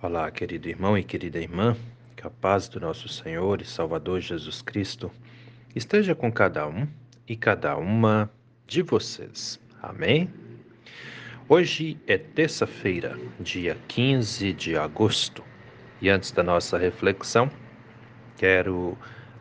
Olá, querido irmão e querida irmã, que a paz do nosso Senhor e Salvador Jesus Cristo esteja com cada um e cada uma de vocês. Amém? Hoje é terça-feira, dia 15 de agosto, e antes da nossa reflexão, quero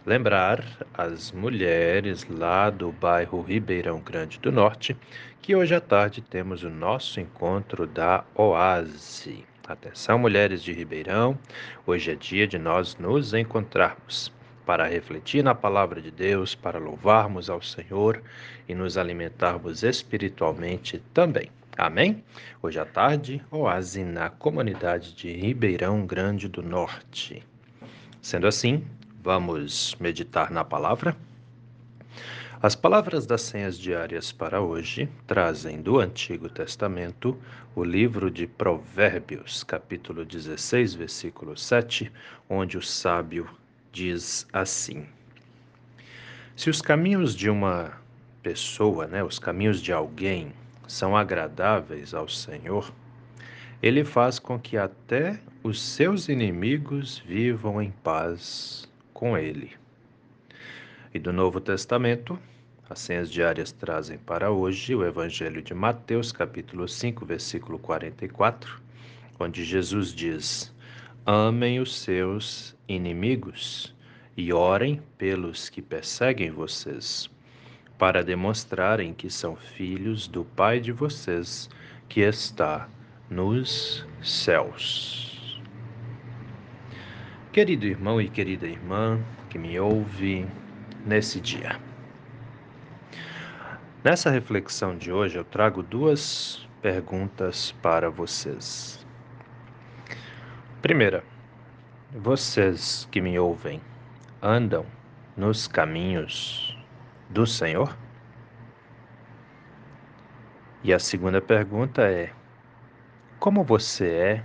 lembrar as mulheres lá do bairro Ribeirão Grande do Norte que hoje à tarde temos o nosso encontro da Oase Atenção, mulheres de Ribeirão, hoje é dia de nós nos encontrarmos para refletir na palavra de Deus, para louvarmos ao Senhor e nos alimentarmos espiritualmente também. Amém? Hoje à tarde, oase na comunidade de Ribeirão Grande do Norte. Sendo assim, vamos meditar na palavra? As palavras das senhas diárias para hoje trazem do Antigo Testamento o livro de Provérbios, capítulo 16, versículo 7, onde o sábio diz assim: Se os caminhos de uma pessoa, né, os caminhos de alguém são agradáveis ao Senhor, ele faz com que até os seus inimigos vivam em paz com ele. E do Novo Testamento, as senhas diárias trazem para hoje o Evangelho de Mateus, capítulo 5, versículo 44, onde Jesus diz: Amem os seus inimigos e orem pelos que perseguem vocês, para demonstrarem que são filhos do Pai de vocês que está nos céus. Querido irmão e querida irmã que me ouve, nesse dia. Nessa reflexão de hoje, eu trago duas perguntas para vocês. Primeira, vocês que me ouvem andam nos caminhos do Senhor? E a segunda pergunta é: como você é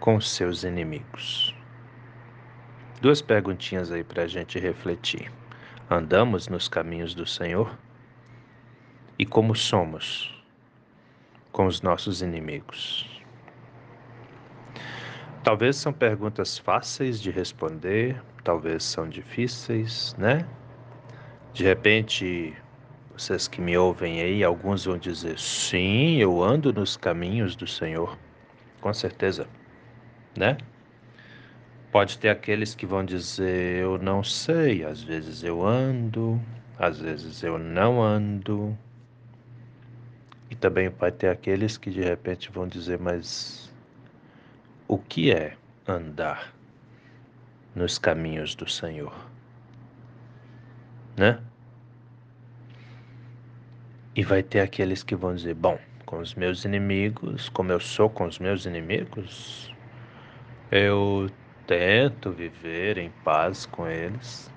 com seus inimigos? Duas perguntinhas aí para a gente refletir. Andamos nos caminhos do Senhor? E como somos com os nossos inimigos? Talvez são perguntas fáceis de responder, talvez são difíceis, né? De repente, vocês que me ouvem aí, alguns vão dizer: sim, eu ando nos caminhos do Senhor. Com certeza, né? Pode ter aqueles que vão dizer: Eu não sei, às vezes eu ando, às vezes eu não ando. E também vai ter aqueles que de repente vão dizer: Mas o que é andar nos caminhos do Senhor? Né? E vai ter aqueles que vão dizer: Bom, com os meus inimigos, como eu sou com os meus inimigos, eu tento viver em paz com eles,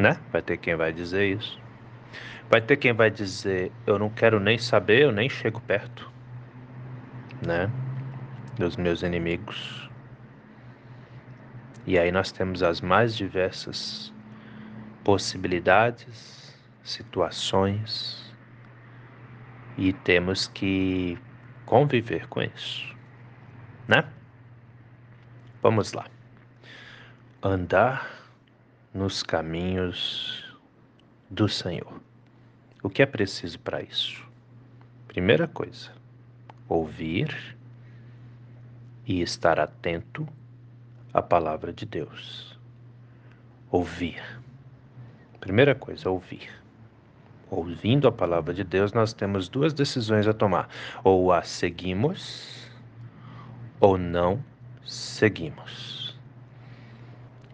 né? Vai ter quem vai dizer isso. Vai ter quem vai dizer: eu não quero nem saber, eu nem chego perto, né? Dos meus inimigos. E aí nós temos as mais diversas possibilidades, situações, e temos que conviver com isso, né? Vamos lá. Andar nos caminhos do Senhor. O que é preciso para isso? Primeira coisa, ouvir e estar atento à palavra de Deus. Ouvir. Primeira coisa, ouvir. Ouvindo a palavra de Deus, nós temos duas decisões a tomar: ou a seguimos ou não seguimos.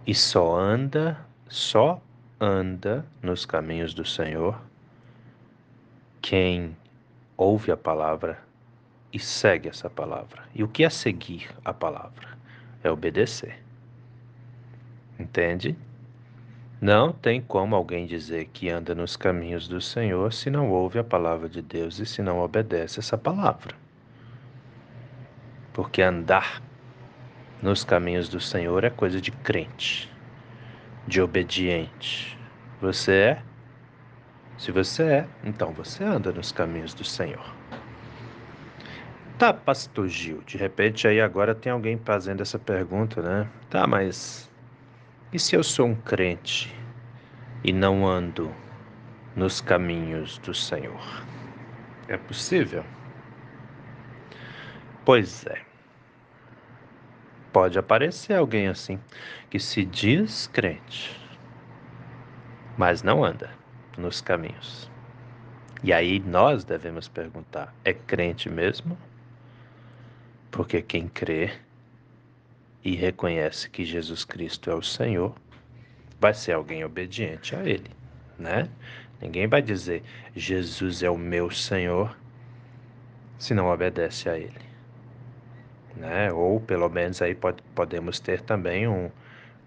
E só anda, só anda nos caminhos do Senhor quem ouve a palavra e segue essa palavra. E o que é seguir a palavra? É obedecer. Entende? Não tem como alguém dizer que anda nos caminhos do Senhor se não ouve a palavra de Deus e se não obedece essa palavra. Porque andar nos caminhos do Senhor é coisa de crente, de obediente. Você é? Se você é, então você anda nos caminhos do Senhor. Tá, pastor Gil, de repente aí agora tem alguém fazendo essa pergunta, né? Tá, mas e se eu sou um crente e não ando nos caminhos do Senhor? É possível? Pois é. Pode aparecer alguém assim que se diz crente, mas não anda nos caminhos. E aí nós devemos perguntar: é crente mesmo? Porque quem crê e reconhece que Jesus Cristo é o Senhor, vai ser alguém obediente a Ele, né? Ninguém vai dizer Jesus é o meu Senhor se não obedece a Ele, né? Ou pelo menos aí pode, podemos ter também um,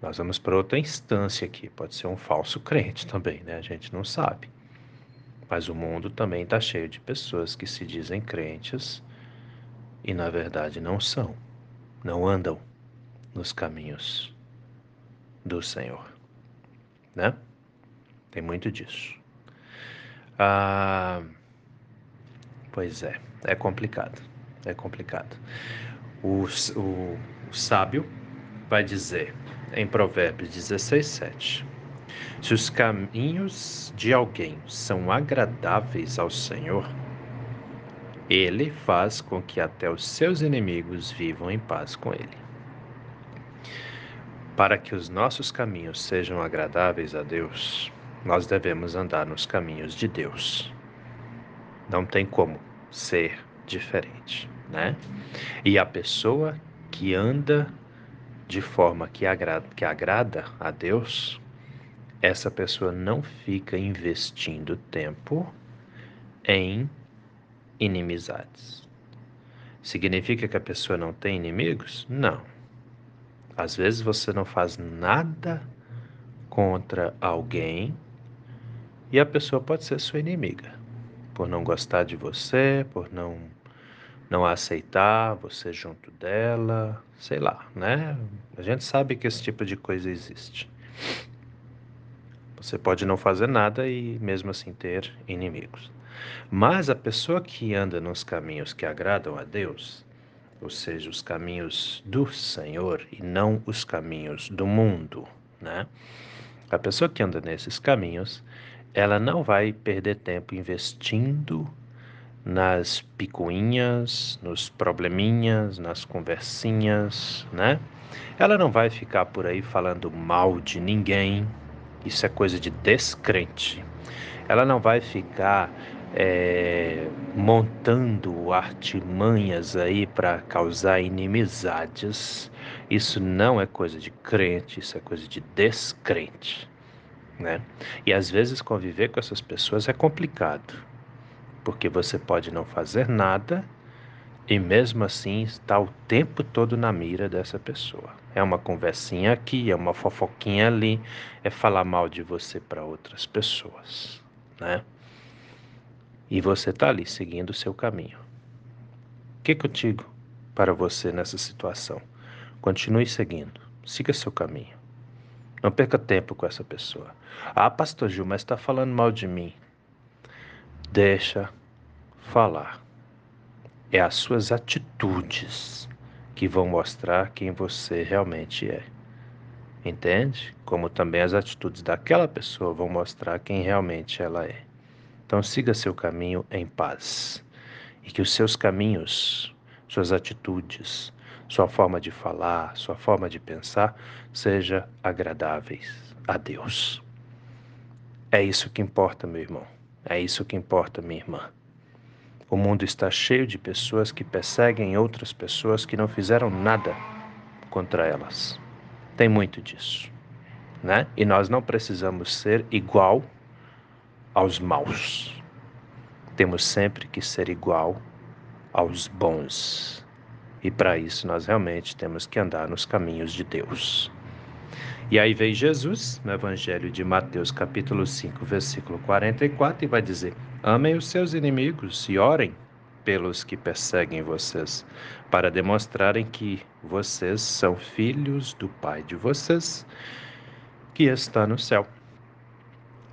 nós vamos para outra instância aqui, pode ser um falso crente também, né? A gente não sabe. Mas o mundo também está cheio de pessoas que se dizem crentes e na verdade não são, não andam nos caminhos do Senhor, né? Tem muito disso. Ah, pois é, é complicado, é complicado. O, o, o sábio vai dizer em Provérbios 16, 7 se os caminhos de alguém são agradáveis ao Senhor, ele faz com que até os seus inimigos vivam em paz com ele. Para que os nossos caminhos sejam agradáveis a Deus, nós devemos andar nos caminhos de Deus. Não tem como ser diferente, né? E a pessoa que anda de forma que agrada, que agrada a Deus, essa pessoa não fica investindo tempo em inimizades. Significa que a pessoa não tem inimigos? Não. Às vezes você não faz nada contra alguém e a pessoa pode ser sua inimiga, por não gostar de você, por não não aceitar você junto dela, sei lá, né? A gente sabe que esse tipo de coisa existe. Você pode não fazer nada e mesmo assim ter inimigos. Mas a pessoa que anda nos caminhos que agradam a Deus, ou seja, os caminhos do Senhor e não os caminhos do mundo, né? A pessoa que anda nesses caminhos, ela não vai perder tempo investindo nas picuinhas, nos probleminhas, nas conversinhas, né? Ela não vai ficar por aí falando mal de ninguém, isso é coisa de descrente. Ela não vai ficar é, montando artimanhas aí para causar inimizades. Isso não é coisa de crente, isso é coisa de descrente. Né? E às vezes conviver com essas pessoas é complicado, porque você pode não fazer nada e mesmo assim está o tempo todo na mira dessa pessoa. É uma conversinha aqui, é uma fofoquinha ali, é falar mal de você para outras pessoas, né? E você está ali seguindo o seu caminho. O que, que eu digo para você nessa situação? Continue seguindo, siga seu caminho. Não perca tempo com essa pessoa. Ah, pastor Gil, mas está falando mal de mim. Deixa falar é as suas atitudes que vão mostrar quem você realmente é. Entende? Como também as atitudes daquela pessoa vão mostrar quem realmente ela é. Então siga seu caminho em paz. E que os seus caminhos, suas atitudes, sua forma de falar, sua forma de pensar seja agradáveis a Deus. É isso que importa, meu irmão. É isso que importa, minha irmã. O mundo está cheio de pessoas que perseguem outras pessoas que não fizeram nada contra elas. Tem muito disso, né? E nós não precisamos ser igual aos maus. Temos sempre que ser igual aos bons. E para isso nós realmente temos que andar nos caminhos de Deus. E aí vem Jesus, no Evangelho de Mateus, capítulo 5, versículo 44, e vai dizer: Amem os seus inimigos e orem pelos que perseguem vocês, para demonstrarem que vocês são filhos do Pai de vocês, que está no céu.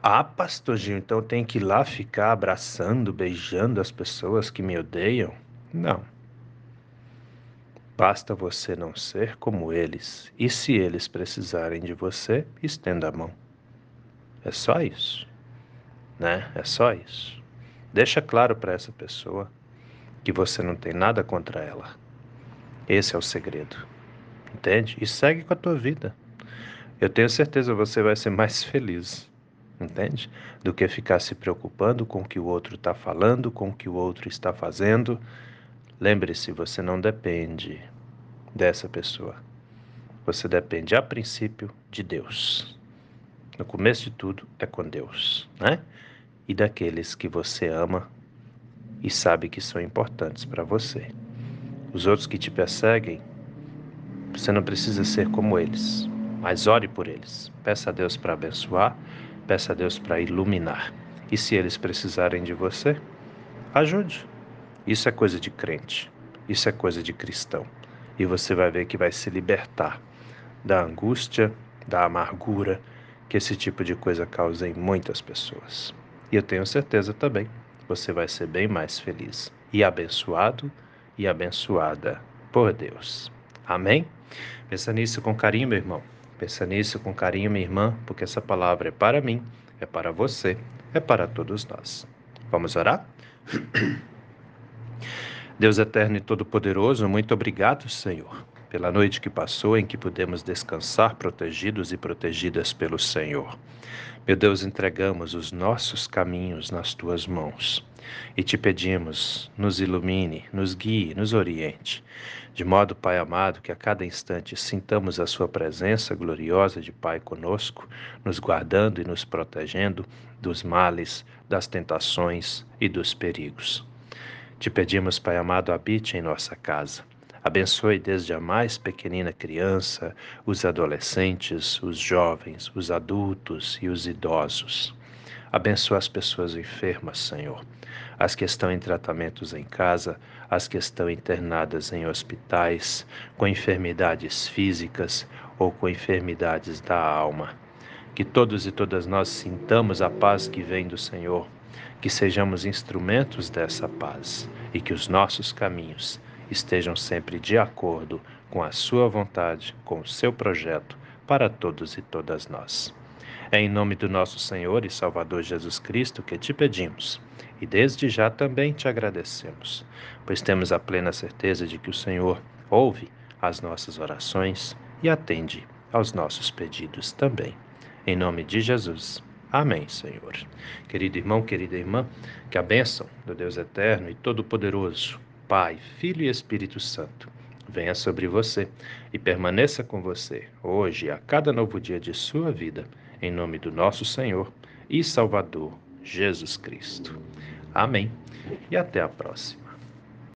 Ah, pastorzinho, então tenho que ir lá ficar abraçando, beijando as pessoas que me odeiam? Não. Basta você não ser como eles, e se eles precisarem de você, estenda a mão. É só isso, né? É só isso. Deixa claro para essa pessoa que você não tem nada contra ela. Esse é o segredo. Entende? E segue com a tua vida. Eu tenho certeza você vai ser mais feliz, entende? Do que ficar se preocupando com o que o outro está falando, com o que o outro está fazendo Lembre-se, você não depende dessa pessoa. Você depende, a princípio, de Deus. No começo de tudo, é com Deus, né? E daqueles que você ama e sabe que são importantes para você. Os outros que te perseguem, você não precisa ser como eles, mas ore por eles. Peça a Deus para abençoar, peça a Deus para iluminar. E se eles precisarem de você, ajude. Isso é coisa de crente, isso é coisa de cristão. E você vai ver que vai se libertar da angústia, da amargura que esse tipo de coisa causa em muitas pessoas. E eu tenho certeza também, você vai ser bem mais feliz e abençoado e abençoada por Deus. Amém? Pensa nisso com carinho, meu irmão. Pensa nisso com carinho, minha irmã, porque essa palavra é para mim, é para você, é para todos nós. Vamos orar? Deus eterno e todo-poderoso, muito obrigado, Senhor, pela noite que passou em que pudemos descansar protegidos e protegidas pelo Senhor. Meu Deus, entregamos os nossos caminhos nas tuas mãos e te pedimos, nos ilumine, nos guie, nos oriente, de modo, Pai amado, que a cada instante sintamos a Sua presença gloriosa de Pai conosco, nos guardando e nos protegendo dos males, das tentações e dos perigos. Te pedimos, Pai amado, habite em nossa casa. Abençoe desde a mais pequenina criança, os adolescentes, os jovens, os adultos e os idosos. Abençoa as pessoas enfermas, Senhor, as que estão em tratamentos em casa, as que estão internadas em hospitais, com enfermidades físicas ou com enfermidades da alma. Que todos e todas nós sintamos a paz que vem do Senhor que sejamos instrumentos dessa paz e que os nossos caminhos estejam sempre de acordo com a Sua vontade, com o seu projeto para todos e todas nós. É em nome do nosso Senhor e Salvador Jesus Cristo que te pedimos e desde já também te agradecemos, pois temos a plena certeza de que o Senhor ouve as nossas orações e atende aos nossos pedidos também. Em nome de Jesus. Amém, Senhor. Querido irmão, querida irmã, que a bênção do Deus Eterno e Todo-Poderoso, Pai, Filho e Espírito Santo, venha sobre você e permaneça com você, hoje e a cada novo dia de sua vida, em nome do nosso Senhor e Salvador, Jesus Cristo. Amém. E até a próxima.